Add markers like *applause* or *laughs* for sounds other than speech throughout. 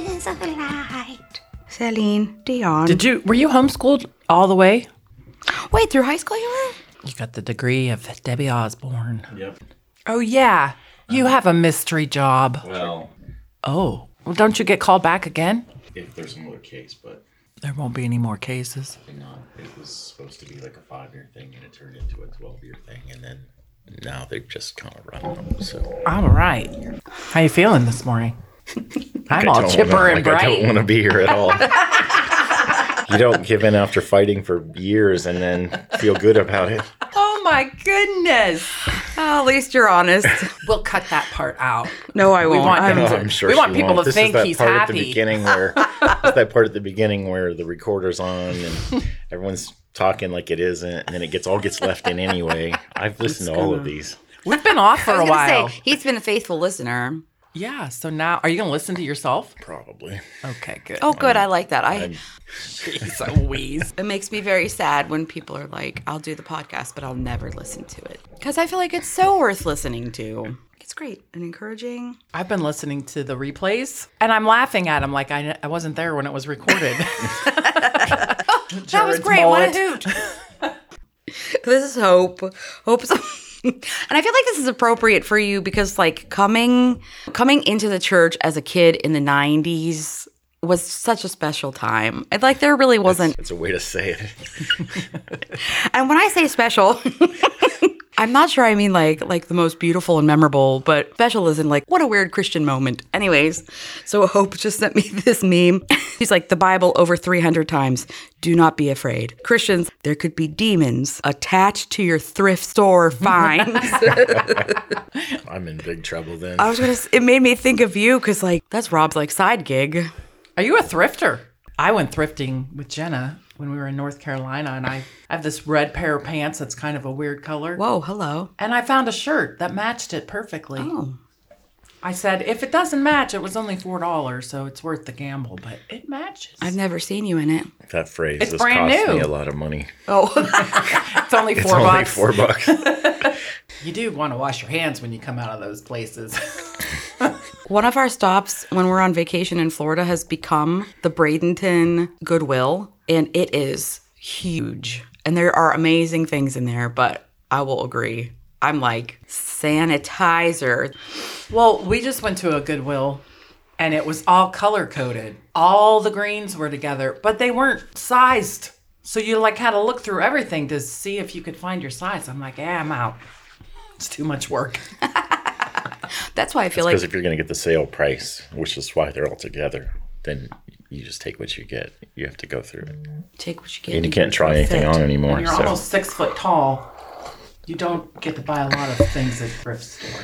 flashes of light. Celine Dion. Did you were you homeschooled all the way? Wait, through high school you were? You got the degree of Debbie Osborn. Yep. Oh yeah. You uh-huh. have a mystery job. Well, Oh. Well, don't you get called back again? if there's another case, but There won't be any more cases. not. It was supposed to be like a five-year thing, and it turned into a twelve-year thing, and then now they're just kind of running them. So All right. How you feeling this morning? *laughs* I'm all chipper wanna- and like, I don't want to be here at all. *laughs* you don't give in after fighting for years and then feel good about it. Oh my goodness. Oh, at least you're honest. We'll cut that part out. No, I won't. want I'm- him Oh, I'm sure we want people won't. to This think is that he's part at happy. the beginning where *laughs* it's that part at the beginning where the recorder's on and everyone's talking like it isn't, and then it gets all gets left in anyway. I've listened to all of these. We've been off for I a was gonna while. say, he's been a faithful listener. Yeah, so now are you going to listen to yourself? Probably. Okay, good. Oh, good. I like that. I. Jeez, a wheeze. *laughs* It makes me very sad when people are like, "I'll do the podcast, but I'll never listen to it," because I feel like it's so worth listening to. It's great and encouraging. I've been listening to the replays and I'm laughing at them like I, I wasn't there when it was recorded. *laughs* that was Jared's great. What a mullet. hoot! *laughs* this is hope. Hope's. *laughs* and I feel like this is appropriate for you because, like, coming coming into the church as a kid in the '90s was such a special time. Like, there really wasn't. It's a way to say it. *laughs* And when I say special. *laughs* I'm not sure I mean like like the most beautiful and memorable, but special is in like what a weird Christian moment. Anyways, so Hope just sent me *laughs* this meme. He's like the Bible over 300 times. Do not be afraid. Christians, there could be demons attached to your thrift store finds. *laughs* I'm in big trouble then. I was gonna. It made me think of you because like that's Rob's like side gig. Are you a thrifter? I went thrifting with Jenna when we were in North Carolina and I have this red pair of pants that's kind of a weird color. Whoa, hello. And I found a shirt that matched it perfectly. Oh, I said, if it doesn't match, it was only four dollars, so it's worth the gamble. But it matches. I've never seen you in it. that phrase It's has brand cost new. me a lot of money. Oh, *laughs* it's only four It's four only bucks. four bucks. *laughs* You do want to wash your hands when you come out of those places. *laughs* One of our stops when we're on vacation in Florida has become the Bradenton Goodwill, and it is huge. And there are amazing things in there, but I will agree. I'm like sanitizer. well, we just went to a Goodwill and it was all color coded. All the greens were together, but they weren't sized. So you like had to look through everything to see if you could find your size. I'm like, yeah, I'm out. It's too much work. *laughs* That's why I feel like Because if you're going to get the sale price, which is why they're all together, then you just take what you get. You have to go through it. take what you get. And you can't try anything fit. on anymore. You're So almost six foot tall. You don't get to buy a lot of things at thrift store.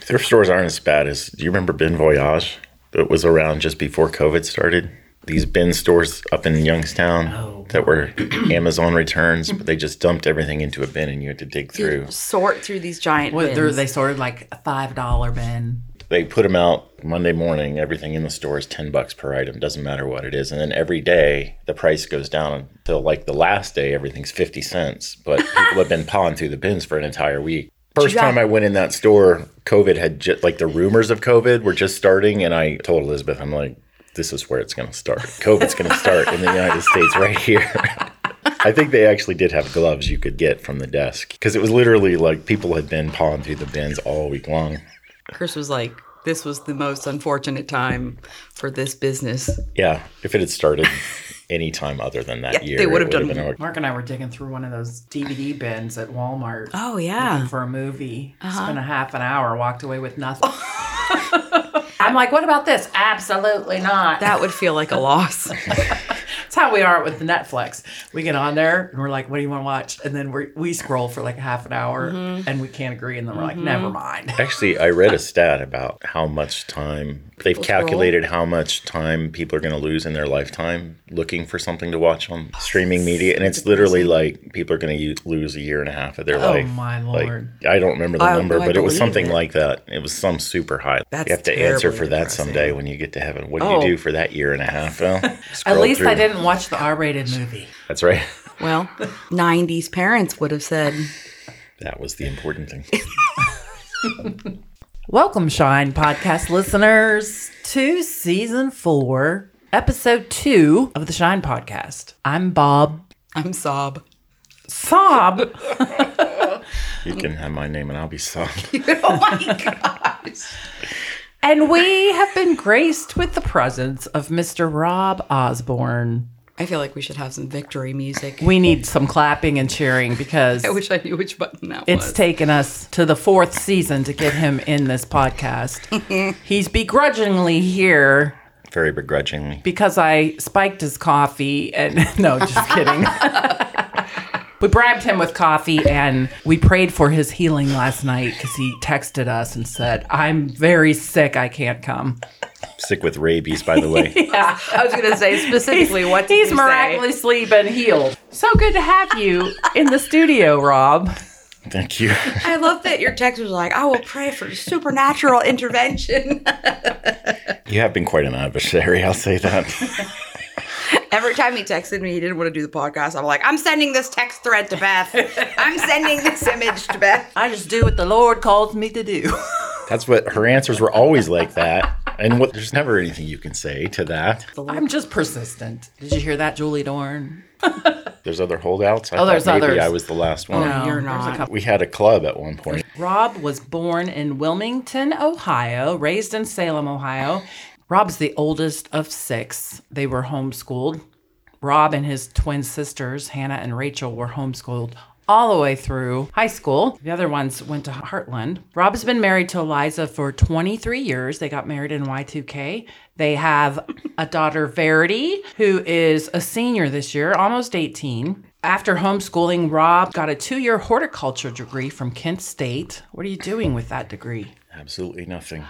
thrift stores aren't as bad as. Do you remember Bin Voyage? That was around just before COVID started. These bin stores up in Youngstown Oh. that were *clears throat* Amazon returns, but they just dumped everything into a bin and you had to dig through. Sort through these giant What, they're- bins. they sorted like a five dollar bin. They put them out Monday morning. Everything in the store is ten bucks per item. Doesn't matter what it is. And then every day the price goes down until like the last day everything's fifty cents. But *laughs* people have been pawing through the bins for an entire week. First got- time I went in that store, COVID had just like the rumors of COVID were just starting, and I told Elizabeth, I'm like, this is where it's going to start. COVID's going to start in the United States right here. *laughs* I think they actually did have gloves you could get from the desk because it was literally like people had been pawing through the bins all week long. Chris was like, "This was the most unfortunate time for this business." Yeah, if it had started *laughs* any time other than that Yeah, year, they it would have done- been a- Mark and I were digging through one of those DVD bins at Walmart. Oh looking yeah. for a movie. Uh-huh. Spent a half an hour, walked away with nothing. *laughs* I'm like, what about this? Absolutely not. That would feel like a loss. *laughs* That's how we are with the Netflix. We get on there and we're like, "What do you want to watch?" And then we we scroll for like a half an hour mm-hmm. and we can't agree, and then we're like, "Never mm-hmm. mind." *laughs* Actually, I read a stat about how much time they've calculated how much time people are going to lose in their lifetime looking for something to watch on streaming media, and it's literally like people are going to lose a year and a half of their oh life. Oh, my Like, lord. I don't remember the I- number, I but it was something it. like that. It was some super high. That's you have to answer terribly for that someday when you get to heaven. What do Oh. you do for that year and a half? Well, *laughs* At scroll least I through. Didn't watch the R-rated movie. That's right. *laughs* Well, 90s parents would have said, That was the important thing. *laughs* Welcome, Shine podcast listeners, to season four, episode two of the Shine podcast. I'm Bob I'm sob. Sob. *laughs* You can have my name and I'll be sorry. oh my gosh. And we have been graced with the presence of Mr. Rob Osborn. I feel like we should have some victory music. We need some clapping and cheering because *laughs* I wish I knew which button that it's was. taken us to the fourth season to get him in this podcast. *laughs* He's begrudgingly here Very begrudgingly. because I spiked his coffee and *laughs* no, just kidding. We bribed him with coffee and we prayed for his healing last night because he texted us and said, I'm very sick. I can't come. Sick with rabies, by the way. *laughs* Yeah. I was going to say specifically what did He's you say? miraculously been healed. So good to have you in the studio, Rob. Thank you. I love that your text was like, I will pray for supernatural intervention. You have been quite an adversary, I'll say that. *laughs* Every time he texted me, he didn't want to do the podcast. I'm like, I'm sending this text thread to Beth. I'm sending this image to Beth. I just do what the Lord calls me to do. That's what her answers were always like that. And what there's never anything you can say to that. I'm just persistent. Did you hear that, Julie Dorn? *laughs* There's other holdouts. I Oh, there's maybe others. I was the last one. No, you're there's a not. We had a club at one point. Rob was born in Wilmington, Ohio, raised in Salem, Ohio. Rob's the oldest of six. They were homeschooled. Rob and his twin sisters, Hannah and Rachel, were homeschooled all the way through high school. The other ones went to Heartland. Rob's been married to Eliza for 23 years. They got married in Y2K. They have a daughter, Verity, who is a senior this year, almost 18. After homeschooling, Rob got a two year horticulture degree from Kent State. What are you doing with that degree? Absolutely nothing.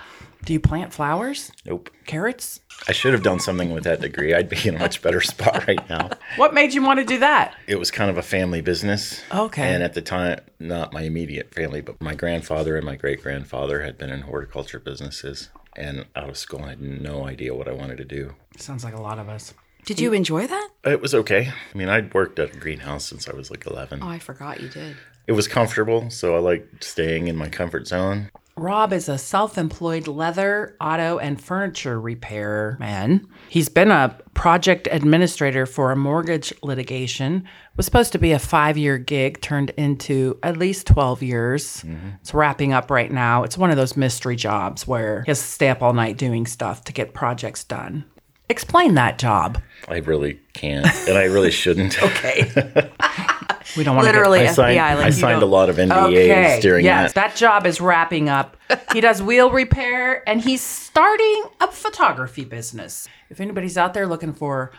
Do you plant flowers? Nope. Carrots? I should have done something with that degree. I'd be in a much better spot *laughs* right now. What made you want to do that? It was kind of a family business. Okay. And at the time, not my immediate family, but my grandfather and my great grandfather had been in horticulture businesses. And out of school, I had no idea what I wanted to do. Sounds like a lot of us. Did you enjoy that? It was okay. I mean, I'd worked at a greenhouse since I was like 11. Oh, I forgot you did. It was comfortable, so I liked staying in my comfort zone. Rob is a self employed leather, auto, and furniture repair man. He's been a project administrator for a mortgage litigation. Was supposed to be a five year gig, turned into at least 12 years. Mm-hmm. It's wrapping up right now. It's one of those mystery jobs where he has to stay up all night doing stuff to get projects done. Explain that job. I really can't, and I really shouldn't. *laughs* Okay. *laughs* we don't want to Literally I FBI. signed, like I you signed a lot of NDAs Okay. during yes, that. that job is wrapping up. He does wheel repair and he's starting a photography business. If anybody's out there looking for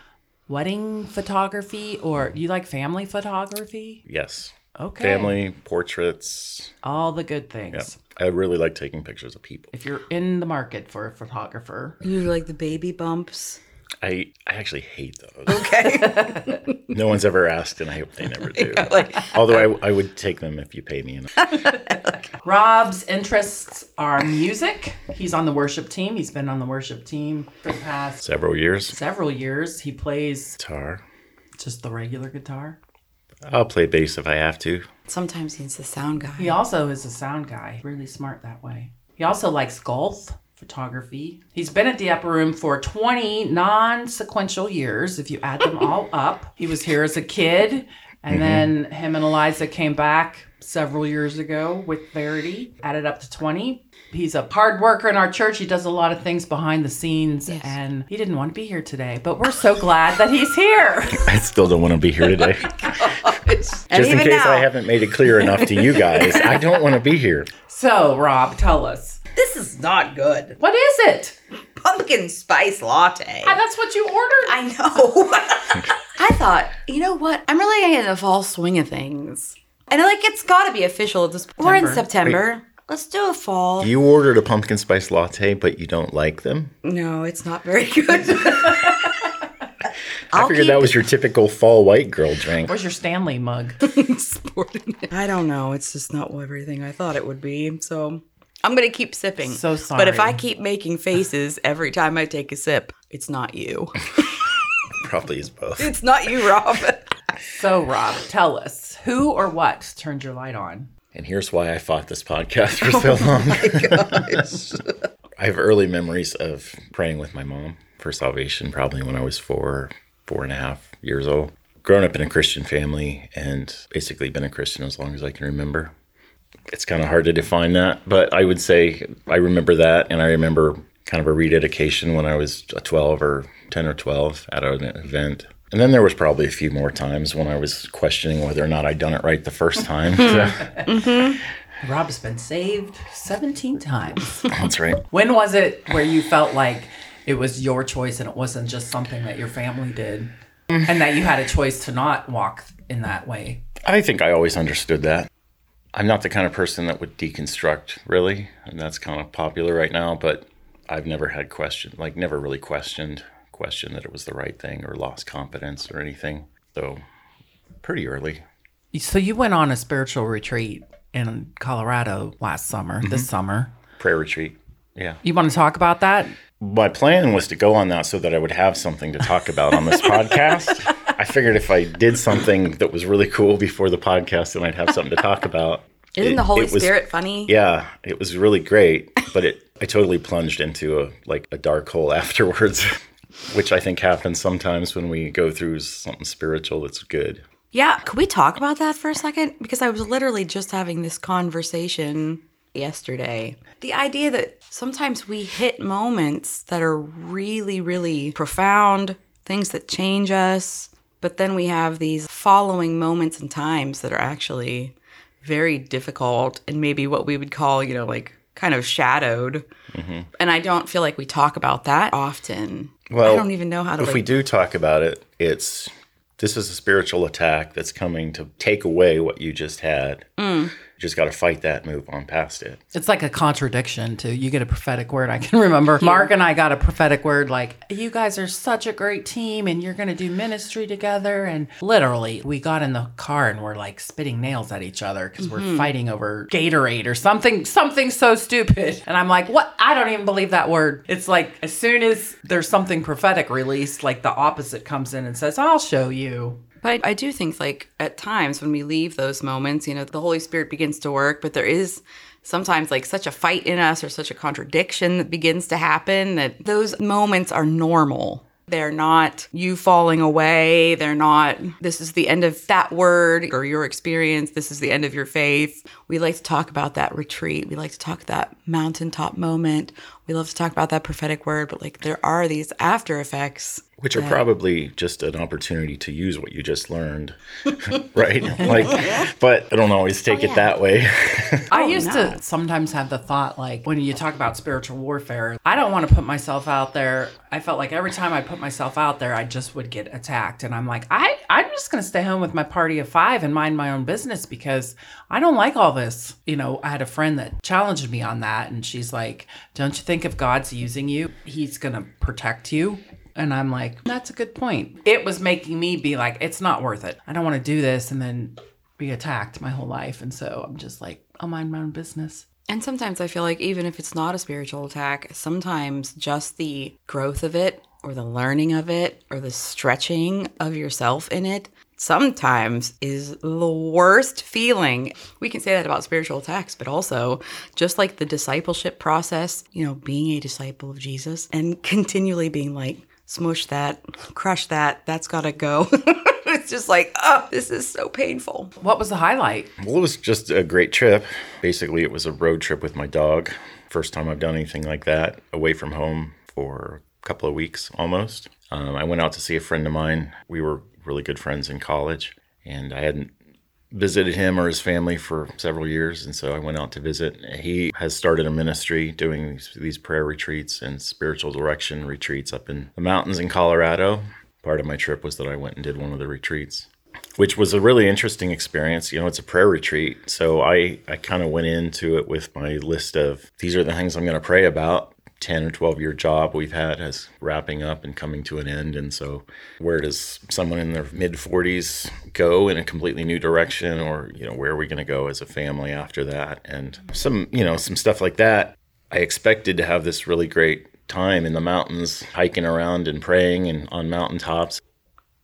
wedding photography or you like family photography, Yes. okay. Family, portraits. All the good Yeah. things. I really like taking pictures of people. If you're in the market for a photographer, You like the baby bumps. I, I actually hate those. Okay. *laughs* No one's ever asked, and I hope they never do. like, Although I, I would take them if you pay me enough. *laughs* Rob's interests are music. He's on the worship team. He's been on the worship team for the past Several years. several years. He plays Guitar. just the regular guitar. I'll play bass if I have to. sometimes he's the sound guy. He also is a sound guy, really smart that way. He also likes golf, photography. He's been at the Upper Room for 20 non sequential years, if you add them *laughs* all up. He was here as a kid, and mm-hmm. then him and Eliza came back several years ago with Verity, added up to 20. He's a hard worker in our church. He does a lot of things behind the scenes, and he didn't want to be here today, but we're so glad that he's here. *laughs* I still don't want to be here oh today. *laughs* And Just in case now, I haven't made it clear enough to you guys, I don't want to be here. So, Rob, tell us. This is not good. What is it? pumpkin spice latte. Ah, that's what you ordered. I know. *laughs* I thought, you know what? I'm really in the fall swing of things. And like, it's got to be official at this point. We're in September. September. Let's do a fall. You ordered a pumpkin spice latte, but you don't like them? no, it's not very good. *laughs* I figured that was your typical fall white girl drink. Where's your Stanley mug? *laughs* sporting it. I don't know. It's just not everything I thought it would be. So I'm going to keep sipping. So sorry. But if I keep making faces every time I take a sip, it's not you. *laughs* Probably is both. it's not you, Rob. *laughs* So, Rob, tell us who or what turned your light on? And here's why I fought this podcast for *laughs* oh so long. I have early memories of praying with my mom for salvation, probably when I was four, four and a half years old. Grown up in a Christian family and basically been a Christian as long as I can remember. It's kind of hard to define that, but I would say I remember that, and I remember kind of a rededication when I was 12 or 10 or 12 at an event. And then there was probably a few more times when I was questioning whether or not I'd done it right the first time. *laughs* So- mm-hmm. Rob's been saved 17 times. *laughs* That's right. when was it where you felt like it was your choice and it wasn't just something that your family did? And that you had a choice to not walk in that way? I think I always understood that. I'm not the kind of person that would deconstruct, really, and that's kind of popular right now. But I've never had question, like never really questioned, questioned that it was the right thing or lost confidence or anything. So, pretty early. So, you went on a spiritual retreat in Colorado last summer, this mm-hmm. summer. Prayer retreat. Yeah. You want to talk about that? My plan was to go on that so that I would have something to talk about on this *laughs* podcast. I figured if I did something that was really cool before the podcast, then I'd have something to talk about. Isn't It- the Holy was- Spirit funny? Yeah, it was really great, but it I totally plunged into a like a dark hole *laughs* afterwards, which I think happens sometimes when we go through something spiritual that's good. Yeah, could we talk about that for a second? Because I was literally just having this conversation yesterday. The idea that sometimes we hit moments that are really, really profound, things that change us, but then we have these following moments and times that are actually very difficult and maybe what we would call, you know, like kind of shadowed. And I don't feel like we talk about that often. Well, I don't even know how to If like, we do talk about it, it's this is a spiritual attack that's coming to take away what you just had. Mm. You just got to fight that, move on past it. It's like a contradiction to you get a prophetic word. I can *laughs* remember Mark and I got a prophetic word like, you guys are such a great team and you're going to do ministry together. And literally, we got in the car and we're like spitting nails at each other because we're mm-hmm. fighting over Gatorade or something, something so stupid. And I'm like, what? I don't even believe that word. It's like as soon as there's something prophetic released, like the opposite comes in and says, I'll show you. But I do think, like, at times when we leave those moments, you know, the Holy Spirit begins to work, but there is sometimes like such a fight in us or such a contradiction that begins to happen that those moments are normal. They're not you falling away. They're not, this is the end of that word or your experience. This is the end of your faith. We like to talk about that retreat. We like to talk that mountaintop moment. We love to talk about that prophetic word, but like there are these after effects Which are probably just an opportunity to use what you just learned, *laughs* right? *laughs* Like, but I don't always take it oh, that way. I oh, used Oh, no. to sometimes have the thought, like, when you talk about spiritual warfare, I don't want to put myself out there. I felt like every time I put myself out there, I just would get attacked. And I'm like, I, I'm just going to stay home with my party of five and mind my own business because I don't like all this. You know, I had a friend that challenged me on that. And she's like, Don't you think if God's using you, he's going to protect you? And I'm like, that's a good point. It was making me be like, it's not worth it. I don't want to do this and then be attacked my whole life. And so I'm just like, I'll mind my own business. And sometimes I feel like even if it's not a spiritual attack, sometimes just the growth of it or the learning of it or the stretching of yourself in it sometimes is the worst feeling. We can say that about spiritual attacks, but also just like the discipleship process, you know, being a disciple of Jesus and *laughs* continually being like, smush that, crush that, that's gotta go. *laughs* it's just like, oh, this is so painful. What was the highlight? Well, it was just a great trip. Basically, it was a road trip with my dog. First time I've done anything like that, away from home for a couple of weeks almost. Um, I went out to see a friend of mine. We were really good friends in college, and I hadn't visited him or his family for several years, and so I went out to visit. He has started a ministry doing these, prayer retreats and spiritual direction retreats up in the mountains in Colorado. Part of my trip was that I went and did one of the retreats, which was a really interesting experience. You know, it's a prayer retreat, so I I kind of went into it with my list of these are the things I'm going to pray about 10 or 12 year job we've had as wrapping up and coming to an end. And so, where does someone in their mid 40s go in a completely new direction? Or, you know, where are we going to go as a family after that? And some, you know, some stuff like that. I expected to have this really great time in the mountains, hiking around and praying and on mountaintops.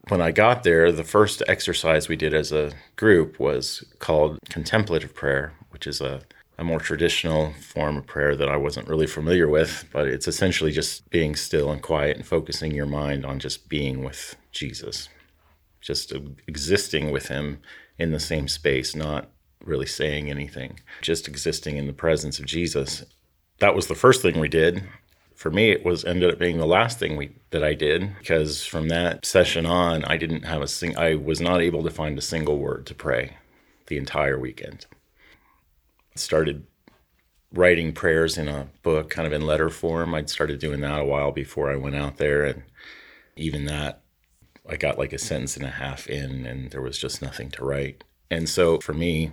When I got there, the first exercise we did as a group was called contemplative prayer, which is a a more traditional form of prayer that I wasn't really familiar with, but it's essentially just being still and quiet and focusing your mind on just being with Jesus, just existing with Him in the same space, not really saying anything, just existing in the presence of Jesus. That was the first thing we did. For me, it was ended up being the last thing we that I did because from that session on, I didn't have a sing. I was not able to find a single word to pray the entire weekend started writing prayers in a book, kind of in letter form. I'd started doing that a while before I went out there. And even that, I got like a sentence and a half in, and there was just nothing to write. And so for me,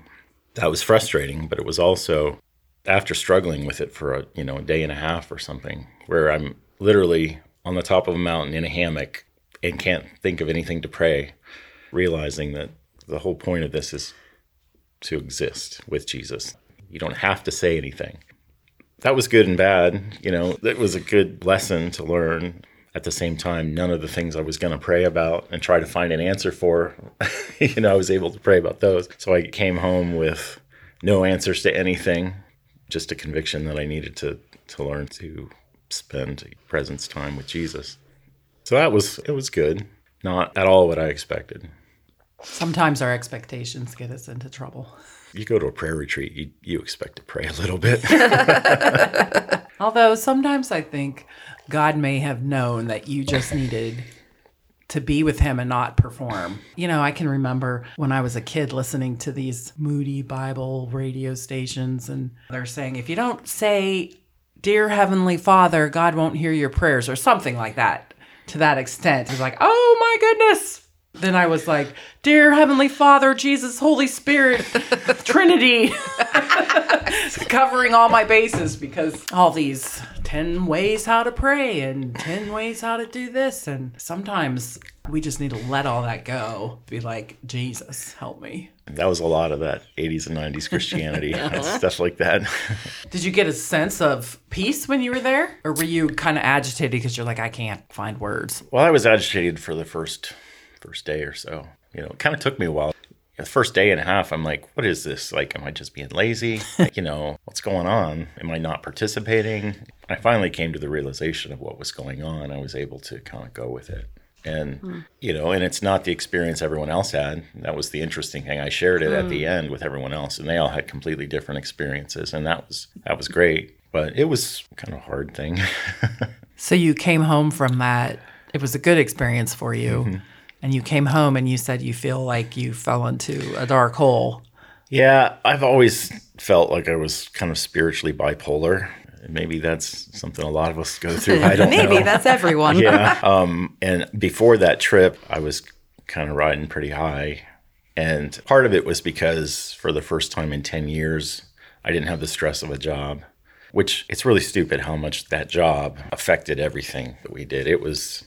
that was frustrating, but it was also after struggling with it for a you know a day and a half or something, where I'm literally on the top of a mountain in a hammock and can't think of anything to pray, realizing that the whole point of this is to exist with Jesus. You don't have to say anything. That was good and bad. You know, it was a good lesson to learn. At the same time, none of the things I was going to pray about and try to find an answer for, *laughs* you know, I was able to pray about those. So I came home with no answers to anything, just a conviction that I needed to to learn to spend presence time with Jesus. So that was it was good. Not at all what I expected. Sometimes our expectations get us into trouble you go to a prayer retreat, you, you expect to pray a little bit. *laughs* *laughs* Although sometimes I think God may have known that you just needed to be with him and not perform. You know, I can remember when I was a kid listening to these moody Bible radio stations, and they're saying, if you don't say, Dear Heavenly Father, God won't hear your prayers, or something like that to that extent. It's like, oh my goodness, then I was like, Dear Heavenly Father, Jesus, Holy Spirit, *laughs* Trinity, *laughs* covering all my bases because all these 10 ways how to pray and 10 ways how to do this. And sometimes we just need to let all that go. Be like, Jesus, help me. That was a lot of that 80s and 90s Christianity, *laughs* stuff like that. Did you get a sense of peace when you were there? Or were you kind of agitated because you're like, I can't find words? Well, I was agitated for the first first day or so. You know, it kind of took me a while. The first day and a half, I'm like, what is this? Like, am I just being lazy? *laughs* like, you know, what's going on? Am I not participating? I finally came to the realization of what was going on. I was able to kind of go with it. And, mm. you know, and it's not the experience everyone else had. That was the interesting thing. I shared it mm. at the hmm. end with everyone else, and they all had completely different experiences. And that was, that was great. But it was kind of a hard thing. *laughs* so you came home from that. It was a good experience for you. Mm-hmm and you came home and you said you feel like you fell into a dark hole. Yeah, I've always felt like I was kind of spiritually bipolar. Maybe that's something a lot of us go *laughs* through. I don't Maybe know. that's everyone. yeah. Um, and before that trip, I was kind of riding pretty high. And part of it was because for the first time in 10 years, I didn't have the stress of a job, which it's really stupid how much that job affected everything that we did. It was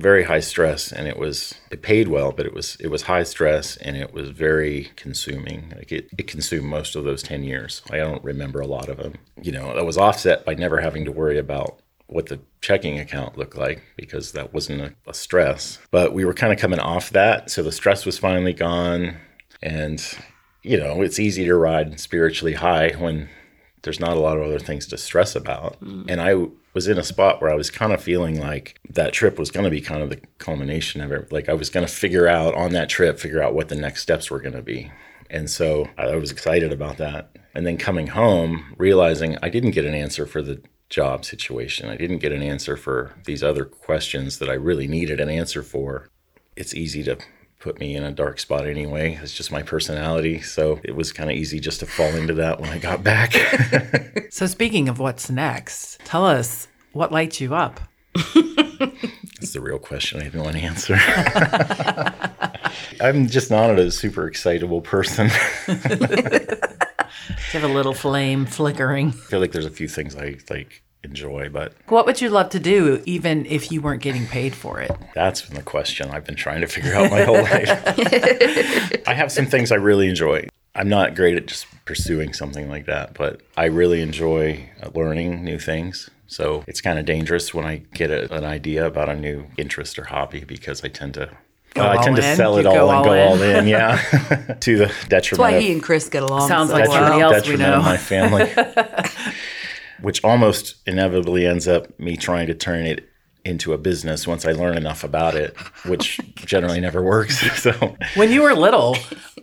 very high stress and it was it paid well but it was it was high stress and it was very consuming. Like it, it consumed most of those 10 years. I don't remember a lot of them you know that was offset by never having to worry about what the checking account looked like because that wasn't a, a stress. But we were kind of coming off that so the stress was finally gone. And you know it's easy to ride spiritually high when there's not a lot of other things to stress about mm. and i was in a spot where I was kind of feeling like that trip was going to be kind of the culmination of it. Like I was going to figure out on that trip, figure out what the next steps were going to be. And so I was excited about that. And then coming home, realizing I didn't get an answer for the job situation. I didn't get an answer for these other questions that I really needed an answer for. It's easy to put me in a dark spot anyway. It's just my personality. So it was kind of easy just to fall into that when I got back. *laughs* So, speaking of what's next, tell us what lights you up. That's the real question I didn't want to answer. *laughs* I'm just not a super excitable person. *laughs* Have a little flame flickering. I feel like there's a few things I like enjoy, but What would you love to do, even if you weren't getting paid for it? that's been the question I've been trying to figure out my whole life. *laughs* I have some things I really enjoy. I'm not great at just pursuing something like that, but I really enjoy uh, learning new things. So it's kind of dangerous when I get a, an idea about a new interest or hobby because I tend to. Uh, I tend to in? sell it You all and all go in? all in, yeah, *laughs* to the That's why of he and Chris get along. Sounds so like well. somebody else we detriment of know. my family, *laughs* which almost inevitably ends up me trying to turn it into a business once I learn enough about it, which generally never works. *laughs* So When you were little,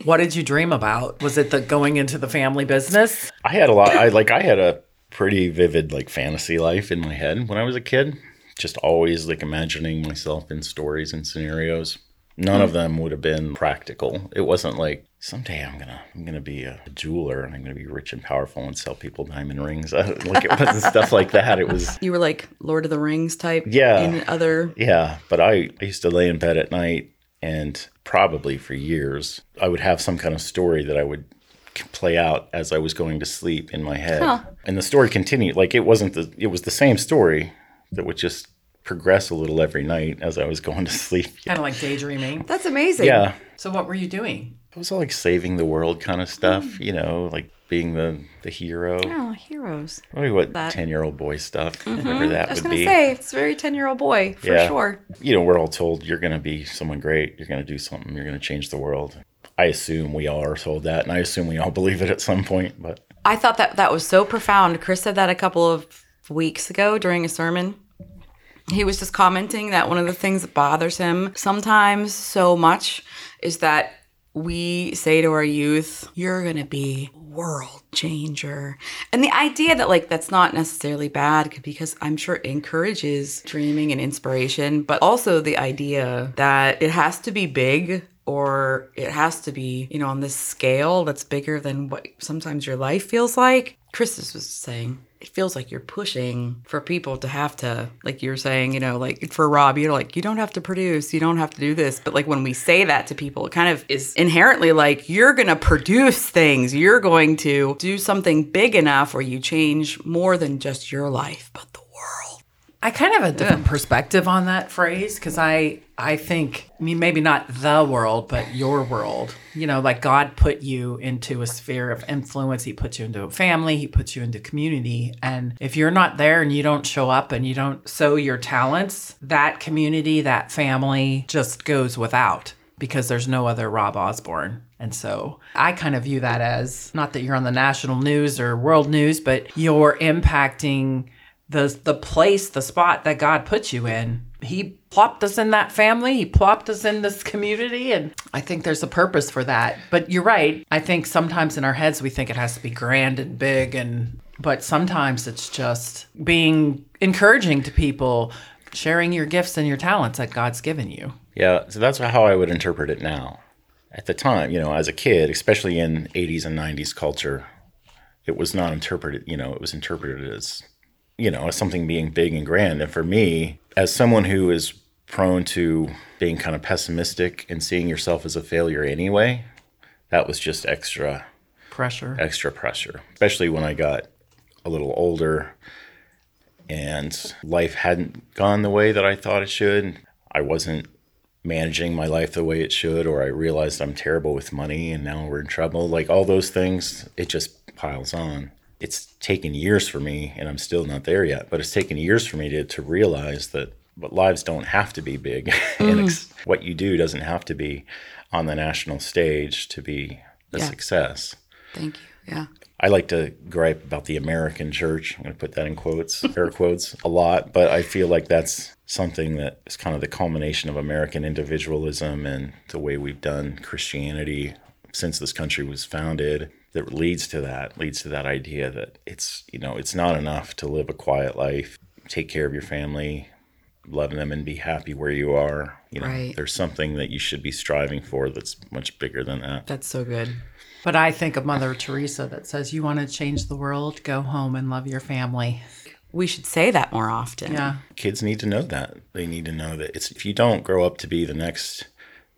what did you dream about? Was it the going into the family business? I had a lot. I like I had a pretty vivid like fantasy life in my head when I was a kid. Just always like imagining myself in stories and scenarios. None of hmm. them would have been practical. It wasn't like someday I'm gonna I'm gonna be a jeweler and I'm gonna be rich and powerful and sell people diamond rings. *laughs* Like it wasn't *laughs* stuff like that. It was You were like Lord of the Rings type. Yeah. In other. Yeah, but I, I used to lay in bed at night and probably for years, I would have some kind of story that I would play out as I was going to sleep in my head. And the story continued. Like it wasn't the, it was the same story that would just progress a little every night as I was going to *laughs* sleep. Kind of like daydreaming. That's amazing. Yeah. So, what were you doing? It was all like saving the world kind of stuff, mm. you know, like being the, the hero. Oh, heroes. Probably what That- 10 year old boy stuff, mm-hmm. whatever that I was would gonna be. say it's a very ten year old boy for Yeah. sure. you know, we're all told you're going to be someone great, you're going to do something, you're going to change the world. I assume we all are told that, and I assume we all *laughs* believe it at some point. But I thought that that was so profound. Chris said that a couple of weeks ago during a sermon. He was just commenting that one of the things that bothers him sometimes so much is that we say to our youth, you're going to be world changer. And the idea that like that's not necessarily bad because I'm sure encourages dreaming and inspiration, but also the idea that it has to be big or it has to be, you know, on this scale that's bigger than what sometimes your life feels like. Chris was saying it feels like you're pushing for people to have to, like you're saying, you know, like for Rob, you're like, you don't have to produce, you don't have to do this. But like when we say that to people, it kind of is inherently like you're going to produce things, you're going to do something big enough where you change more than just your life, but the. I kind of have a different perspective on that phrase because I I think I mean maybe not the world but your world. You know, like God put you into a sphere of influence. He puts you into a family. He puts you into community. And if you're not there and you don't show up and you don't sow your talents, that community, that family just goes without because there's no other Rob Osborn. And so I kind of view that as not that you're on the national news or world news, but you're impacting the the place, the spot that God put you in. He plopped us in that family. He plopped us in this community, and I think there's a purpose for that. But you're right. I think sometimes in our heads we think it has to be grand and big, and but sometimes it's just being encouraging to people, sharing your gifts and your talents that God's given you. yeah, so that's how I would interpret it now. At the time, you know, as a kid, especially in 80s and 90s culture, it was not interpreted, you know, it was interpreted as, you know, as something being big and grand. And for me, as someone who is prone to being kind of pessimistic and seeing yourself as a failure anyway, that was just extra Pressure. extra pressure, especially when I got a little older and life hadn't gone the way that I thought it should. I wasn't managing my life the way it should, or I realized I'm terrible with money and now we're in trouble. Like all those things, it just piles on. It's taken years for me, and I'm still not there yet, but it's taken years for me to, to realize that but lives don't have to be big. *laughs* and mm-hmm. ex- what you do doesn't have to be on the national stage to be a Yeah. success. Thank you. Yeah. I like to gripe about the American church. I'm going to put that in quotes, air quotes, a lot, but I feel like that's something that is kind of the culmination of American individualism and the way we've done Christianity since this country was founded that leads to that, leads to that idea that it's, you know, it's not enough to live a quiet life, take care of your family, love them and be happy where you are. You know, Right. there's something that you should be striving for that's much bigger than that. That's so good. But I think of Mother Teresa that says, You want to change the world? Go home and love your family. We should say that more often. Yeah. Kids need to know that. They need to know that it's if you don't grow up to be the next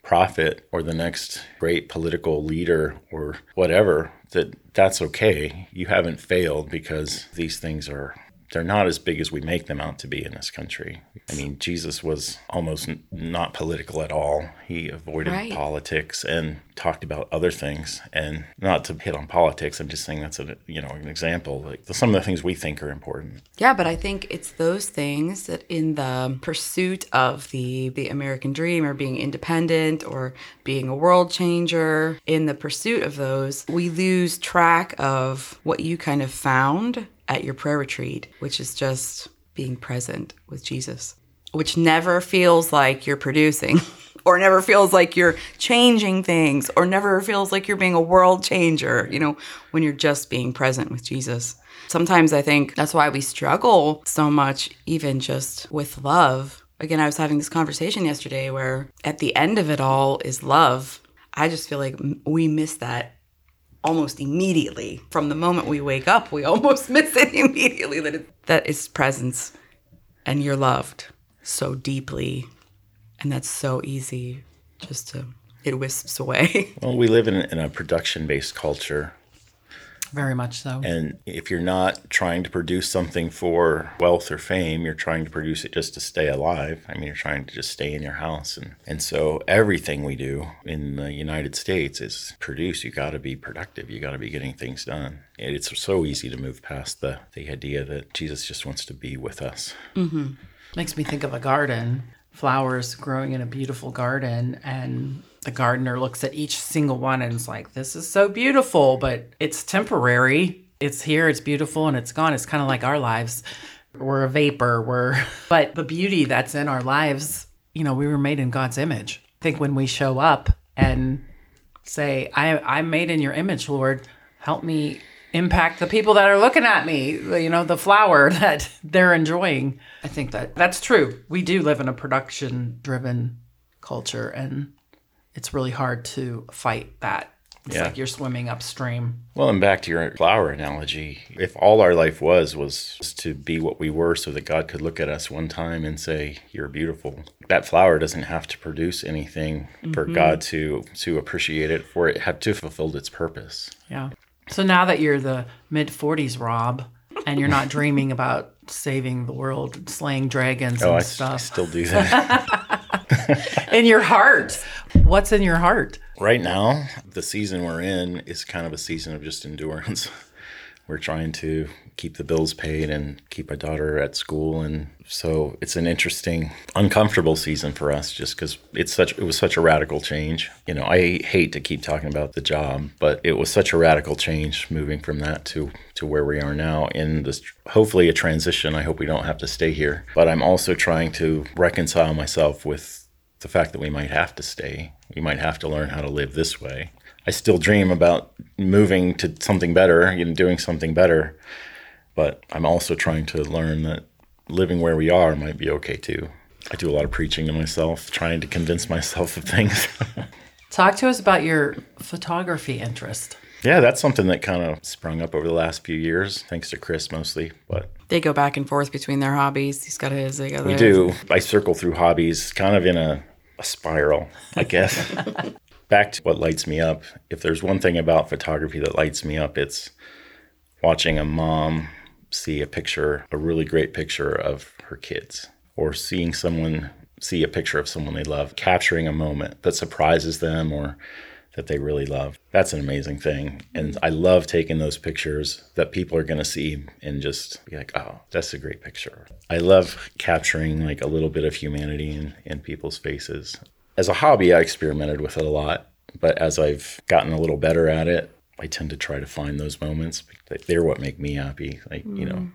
prophet or the next great political leader or whatever, that that's okay. You haven't failed because these things are they're not as big as we make them out to be in this country. I mean, Jesus was almost n- not political at all. He avoided Right. politics and talked about other things. And not to hit on politics, I'm just saying that's a you know an example. Like some of the things we think are important. Yeah, but I think it's those things that in the pursuit of the the American dream or being independent or being a world changer, in the pursuit of those, we lose track of what you kind of found at your prayer retreat, which is just being present with Jesus, which never feels like you're producing. *laughs* Or never feels like you're changing things, or never feels like you're being a world changer, you know, when you're just being present with Jesus. Sometimes I think that's why we struggle so much, even just with love. Again, I was having this conversation yesterday where at the end of it all is love. I just feel like we miss that almost immediately. From the moment we wake up, we almost *laughs* miss it immediately that it, that is presence and you're loved so deeply. And that's so easy just to, it wisps away. *laughs* Well, we live in, in a production based culture. Very much so. And if you're not trying to produce something for wealth or fame, you're trying to produce it just to stay alive. I mean, you're trying to just stay in your house. And, and so everything we do in the United States is produce. You got to be productive. You got to be getting things done. It's so easy to move past the, the idea that Jesus just wants to be with us. Mm-hmm. Makes me think of a garden, flowers growing in a beautiful garden, and the gardener looks at each single one and is like, This is so beautiful, but it's temporary. It's here, it's beautiful, and it's gone. It's kind of like our lives. We're a vapor. We're, *laughs* but the beauty that's in our lives, you know, we were made in God's image. I think when we show up and say, I, I'm made in your image, Lord, help me impact the people that are looking at me, you know, the flower *laughs* that they're enjoying. I think that that's true. We do live in a production driven culture and it's really hard to fight that. It's Yeah. like you're swimming upstream. Well, and back to your flower analogy, if all our life was was to be what we were so that God could look at us one time and say, You're beautiful, that flower doesn't have to produce anything for mm-hmm. God to to appreciate it, for it have to fulfilled its purpose. Yeah. So now that you're the mid 40s, Rob, and you're not *laughs* dreaming about saving the world, slaying dragons Oh, and I stuff, I still do that. *laughs* in your heart, what's in your heart? right now, the season we're in is kind of a season of just endurance. *laughs* We're trying to keep the bills paid and keep our daughter at school, and so it's an interesting, uncomfortable season for us, just because it's such it was such a radical change. You know, I hate to keep talking about the job, but it was such a radical change moving from that to to where we are now in this hopefully a transition. I hope we don't have to stay here, but I'm also trying to reconcile myself with the fact that we might have to stay. We might have to learn how to live this way. I still dream about moving to something better, and doing something better, but I'm also trying to learn that living where we are might be okay too. I do a lot of preaching to myself, trying to convince myself of things. *laughs* Talk to us about your photography interest. yeah, that's something that kind of sprung up over the last few years, thanks to Chris mostly, but They go back and forth between their hobbies. He's got his, they got We do. I circle through hobbies kind of in a, a spiral, I guess. *laughs* Back to what lights me up. If there's one thing about photography that lights me up, it's watching a mom see a picture, a really great picture of her kids, or seeing someone see a picture of someone they love, capturing a moment that surprises them or that they really love. That's an amazing thing. And I love taking those pictures that people are going to see and just be like, oh, that's a great picture. I love capturing like a little bit of humanity in, in people's faces. As a hobby, I experimented with it a lot. But as I've gotten a little better at it, I tend to try to find those moments. They're what make me happy. Like, you know, mm.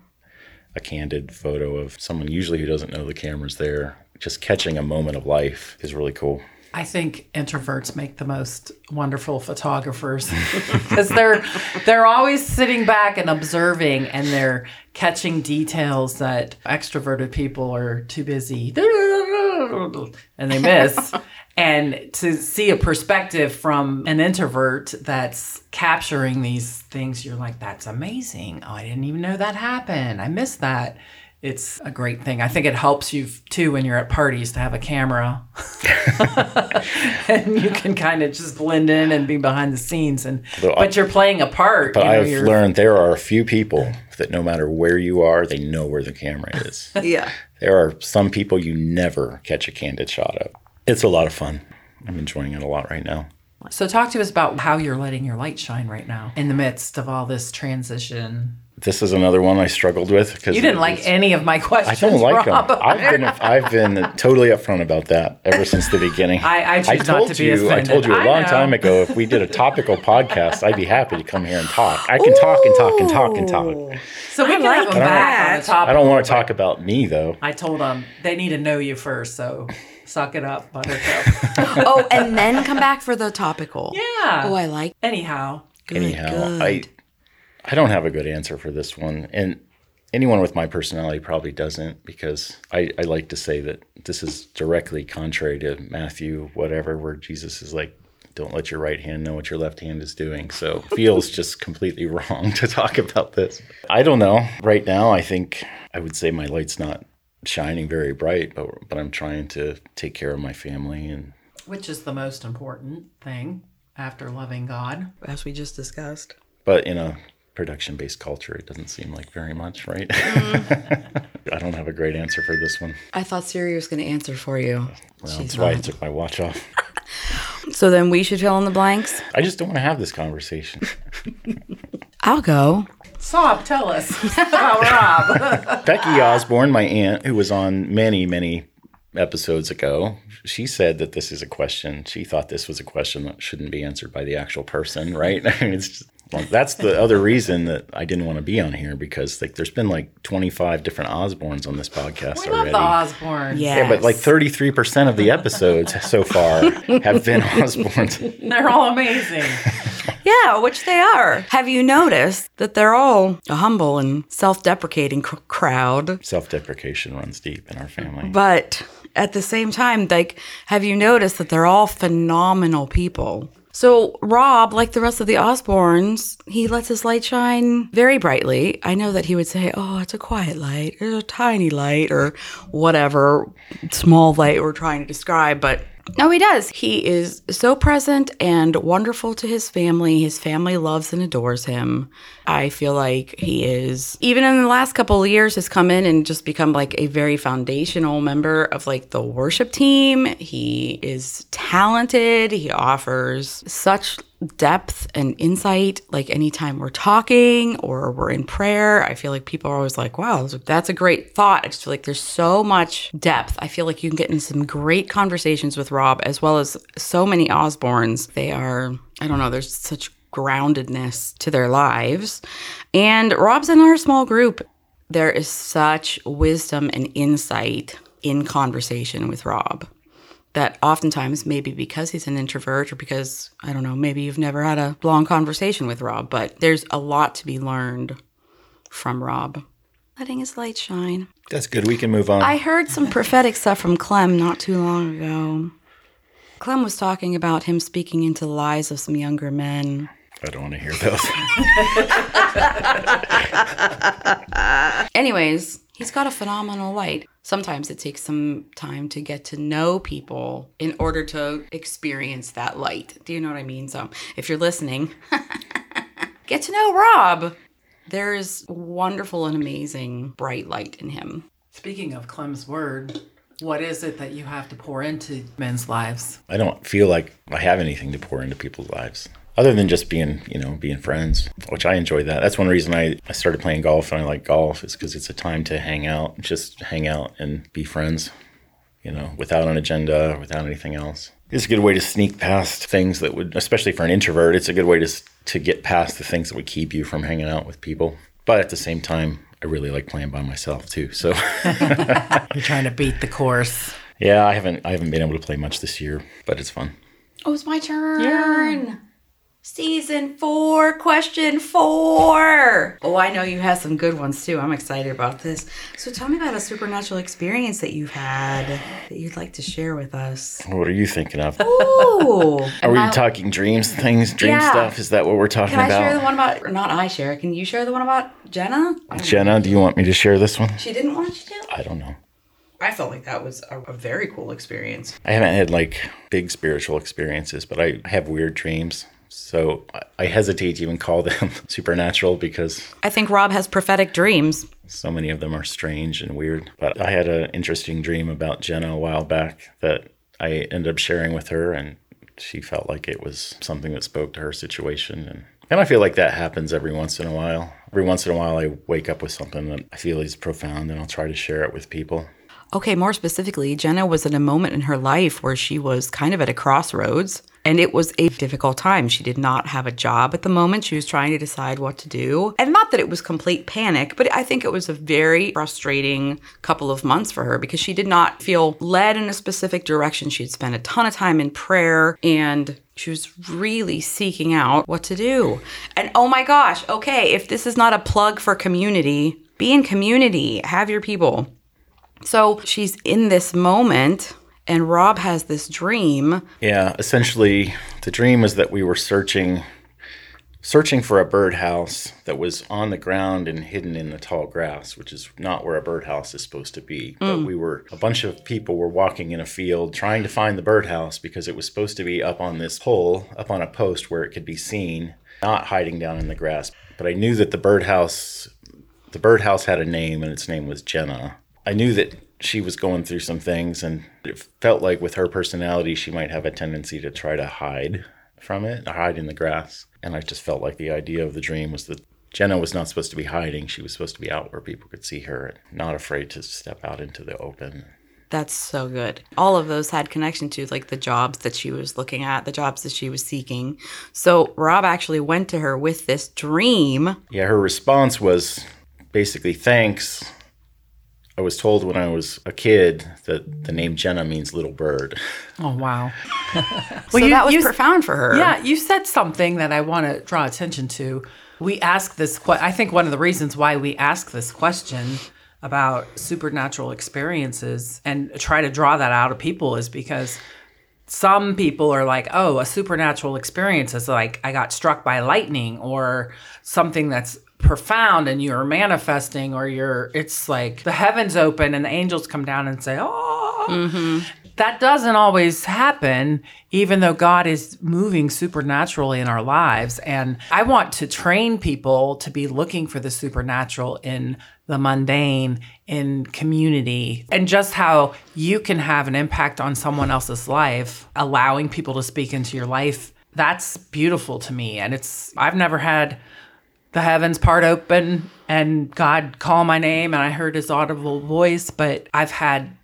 a candid photo of someone usually who doesn't know the camera's there. Just catching a moment of life is really cool. I think introverts make the most wonderful photographers *laughs* because they're they're always sitting back and observing and they're catching details that extroverted people are too busy and they miss. *laughs* and to see a perspective from an introvert that's capturing these things, you're like, that's amazing. Oh, I didn't even know that happened. I missed that it's a great thing. I think it helps you too when you're at parties to have a camera, *laughs* and you can kind of just blend in and be behind the scenes. And but, but you're playing a part. But you know, I've you're, learned there are a few people that no matter where you are, they know where the camera is. *laughs* yeah. There are some people you never catch a candid shot of. It's a lot of fun. I'm enjoying it a lot right now. So, talk to us about how you're letting your light shine right now in the midst of all this transition this is another one I struggled with because you didn't like any of my questions. I don't like Rob. them. I've been I've been totally upfront about that ever since the beginning. I, I, I told to you I told you a long time ago if we did a topical podcast, I'd be happy to come here and talk. I can Ooh. talk and talk and talk and talk. So we I can like have them back on the topic. I don't want to talk about me though. I told them they need to know you first, so suck it up, Buttercup. *laughs* oh, and then come back for the topical. Yeah. Oh, I like. Anyhow. Good, Anyhow, good. I I don't have a good answer for this one. And anyone with my personality probably doesn't because I, I like to say that this is directly contrary to Matthew, whatever, where Jesus is like, don't let your right hand know what your left hand is doing. So feels just completely *laughs* wrong to talk about this. I don't know. Right now, I think I would say my light's not shining very bright, but but I'm trying to take care of my family and which is the most important thing after loving God, as we just discussed. But in a production based culture, it doesn't seem like very much, right? Mm. *laughs* I don't have a great answer for this one. I thought Siri was going to answer for you. Well, She's that's not. why I took my watch off. *laughs* so then we should fill in the blanks? I just don't want to have this conversation. *laughs* I'll go. Sob, tell us about Rob. Becky Osborn, my aunt, who was on many, many episodes ago, she said that this is a question. She thought this was a question that shouldn't be answered by the actual person, right? I mean, it's just, well, that's the other reason that I didn't want to be on here because like there's been like 25 different Osborns on this podcast we already. Love the Osborns. Yes. Yeah, but like 33% of the episodes so far have been *laughs* Osborns. They're all amazing. *laughs* yeah, which they are. Have you noticed that they're all a humble and self-deprecating cr- crowd? Self-deprecation runs deep in our family. But at the same time, like, have you noticed that they're all phenomenal people? So, Rob, like the rest of the Osborns, he lets his light shine very brightly. I know that he would say, Oh, it's a quiet light, it's a tiny light, or whatever small light we're trying to describe, but no, he does. He is so present and wonderful to his family. His family loves and adores him. I feel like he is, even in the last couple of years, has come in and just become like a very foundational member of like the worship team. He is talented. He offers such depth and insight like anytime we're talking or we're in prayer i feel like people are always like wow that's a great thought. I just feel like there's so much depth. I feel like you can get into some great conversations with rob as well as so many osborns. They are i don't know there's such groundedness to their lives. And rob's in our small group. There is such wisdom and insight in conversation with rob that oftentimes maybe because he's an introvert or because I don't know, maybe you've never had a long conversation with Rob, but there's a lot to be learned from Rob. Letting his light shine. That's good. We can move on. I heard some prophetic stuff from Clem not too long ago. Clem was talking about him speaking into the lives of some younger men. I don't want to hear those. *laughs* *laughs* Anyways, he's got a phenomenal light sometimes it takes some time to get to know people in order to experience that light. Do you know what I mean? So if you're listening, *laughs* get to know Rob. There's wonderful and amazing bright light in him. Speaking of Clem's word, what is it that you have to pour into men's lives? I don't feel like I have anything to pour into people's lives other than just being, you know, being friends, which I enjoy that. That's one reason I, I started playing golf and I like golf is because it's a time to hang out, just hang out and be friends, you know, without an agenda, without anything else. It's a good way to sneak past things that would, especially for an introvert, it's a good way to, to get past the things that would keep you from hanging out with people. But at the same time, I really like playing by myself too. So *laughs* you're trying to beat the course. Yeah, I haven't I haven't been able to play much this year, but it's fun. Oh, it's my turn. Season four, question four. Oh, I know you have some good ones too. I'm excited about this. So tell me about a supernatural experience that you've had that you'd like to share with us. What are you thinking of? Ooh. *laughs* Are we talking dreams things, dream Yeah. stuff? Is that what we're talking about? Can I about? share the one about, or not I share, can you share the one about Jenna? Jenna, do you want me to share this one? She didn't want you to? I don't know. I felt like that was a, a very cool experience. I haven't had like big spiritual experiences, but I have weird dreams. So I- hesitate to even call them *laughs* supernatural because I think Rob has prophetic dreams. so many of them are strange and weird. But I had an interesting dream about Jenna a while back that I ended up sharing with her, and she felt like it was something that spoke to her situation. And, and I feel like that happens every once in a while. Every once in a while, I wake up with something that I feel is profound, and I'll try to share it with people. Okay, more specifically, Jenna was in a moment in her life where she was kind of at a crossroads and it was a difficult time. She did not have a job at the moment. She was trying to decide what to do. And not that it was complete panic, but I think it was a very frustrating couple of months for her because she did not feel led in a specific direction. She'd spent a ton of time in prayer and she was really seeking out what to do. And oh my gosh, okay, if this is not a plug for community, be in community, have your people. So she's in this moment, and Rob has this dream. Yeah, essentially, the dream was that we were searching, searching for a birdhouse that was on the ground and hidden in the tall grass, which is not where a birdhouse is supposed to be. But mm. we were a bunch of people were walking in a field trying to find the birdhouse because it was supposed to be up on this pole, up on a post where it could be seen, not hiding down in the grass. But I knew that the birdhouse, the birdhouse had a name, and its name was Jenna. I knew that she was going through some things and it felt like with her personality she might have a tendency to try to hide from it hide in the grass and i just felt like the idea of the dream was that jenna was not supposed to be hiding she was supposed to be out where people could see her and not afraid to step out into the open That's so good. All of those had connection to like the jobs that she was looking at, the jobs that she was seeking. So Rob actually went to her with this dream. yeah her response was basically thanks i was told when i was a kid that the name jenna means little bird Oh wow. *laughs* so you- that was you- profound for her. Yeah, you said something that I want to draw attention to. We ask this. Que- I think one of the reasons why we ask this question about supernatural experiences and try to draw that out of people is because some people are like, oh, a supernatural experience is like I got struck by lightning or something that's profound and you're manifesting or you're it's like the heavens open and the angels come down and say, oh. That doesn't always happen, even though God is moving supernaturally in our lives. And I want to train people to be looking for the supernatural in the mundane, in community, and just how you can have an impact on someone else's life, allowing people to speak into your life. That's beautiful to me. And it's, I've never had the heavens part open and God call my name and I heard his audible voice, but I've had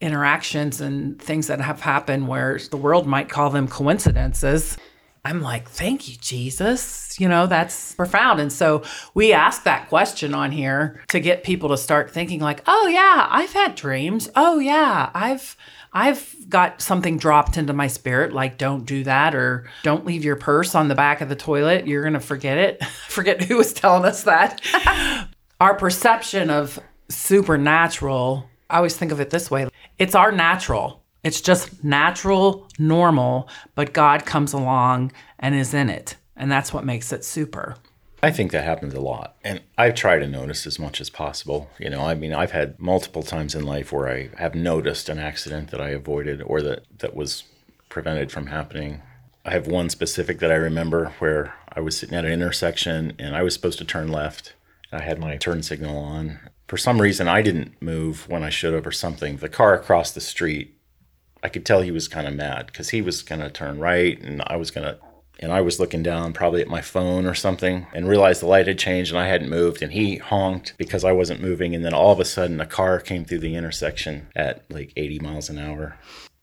interactions and things that have happened where the world might call them coincidences. I'm like, thank you, Jesus. You know, that's profound. And so we ask that question on here to get people to start thinking like, oh yeah, I've had dreams. Oh yeah, I've I've got something dropped into my spirit like don't do that or don't leave your purse on the back of the toilet. You're going to forget it. *laughs* forget who was telling us that. *laughs* our perception of supernatural, I always think of it this way it's our natural. It's just natural, normal, but God comes along and is in it. And that's what makes it super. I think that happens a lot. And I try to notice as much as possible. You know, I mean, I've had multiple times in life where I have noticed an accident that I avoided or that, that was prevented from happening. I have one specific that I remember where I was sitting at an intersection and I was supposed to turn left. I had my turn signal on. For some reason, I didn't move when I should have or something. The car across the street, I could tell he was kind of mad because he was going to turn right and I was going to and I was looking down probably at my phone or something and realized the light had changed and I hadn't moved and he honked because I wasn't moving and then all of a sudden a car came through the intersection at like 80 miles an hour.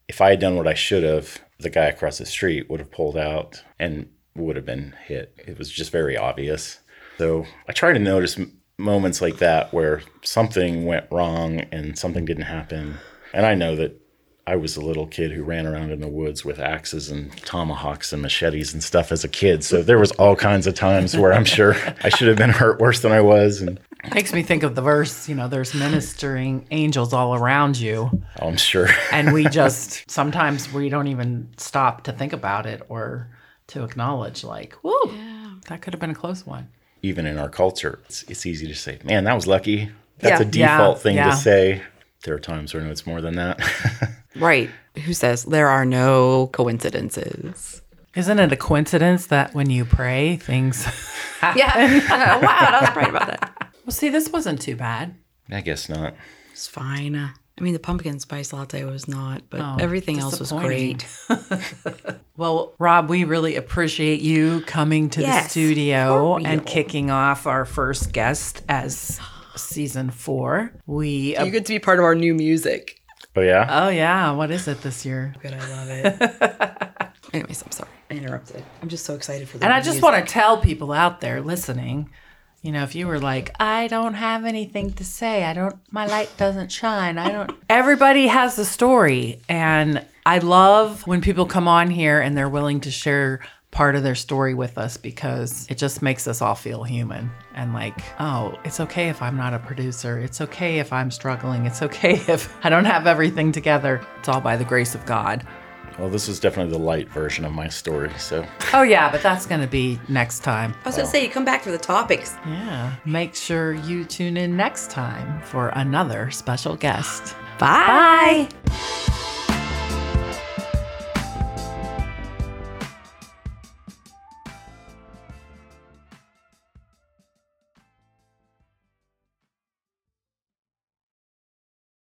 If I had done what I should have, the guy across the street would have pulled out and would have been hit. It was just very obvious. So I try to notice m- moments like that where something went wrong and something didn't happen. And I know that I was a little kid who ran around in the woods with axes and tomahawks and machetes and stuff as a kid. So there was all kinds of times where I'm sure I should have been hurt worse than I was. And Makes me think of the verse, you know, there's ministering angels all around you. Oh, I'm sure. And we just, sometimes we don't even stop to think about it or to acknowledge, like, whoa, that could have been a close one. Even in our culture, it's, it's easy to say, man, that was lucky. That's Yeah. a default Yeah, thing yeah. to say. There are times where it's more than that. *laughs* Right. Who says there are no coincidences? Isn't it a coincidence that when you pray, things *laughs* happen? Yeah. *laughs* wow, I was right about that. Well, see, this wasn't too bad. I guess not. It's fine. I mean, the pumpkin spice latte was not, but Oh, everything else was great. Well, Rob, we really appreciate you coming to the studio and kicking off our first guest as season four. We, uh, You get to be part of our new music. Oh, yeah? oh yeah, what is it this year? Good, I love it. *laughs* Anyways, I'm sorry. I interrupted. I'm just so excited for the And I just music. want to tell people out there listening, you know, if you were like, I don't have anything to say, I don't, my light doesn't shine, I don't. *laughs* Everybody has a story. And I love when people come on here and they're willing to share part of their story with us because it just makes us all feel human and like, oh, it's okay if I'm not a producer. It's okay if I'm struggling. It's okay *laughs* if I don't have everything together. It's all by the grace of God. Well, this was definitely the light version of my story. So Oh, yeah, but that's going to be next time. I was going to say, you come back for the topics. Yeah. Make sure you tune in next time for another special guest. Bye. Bye.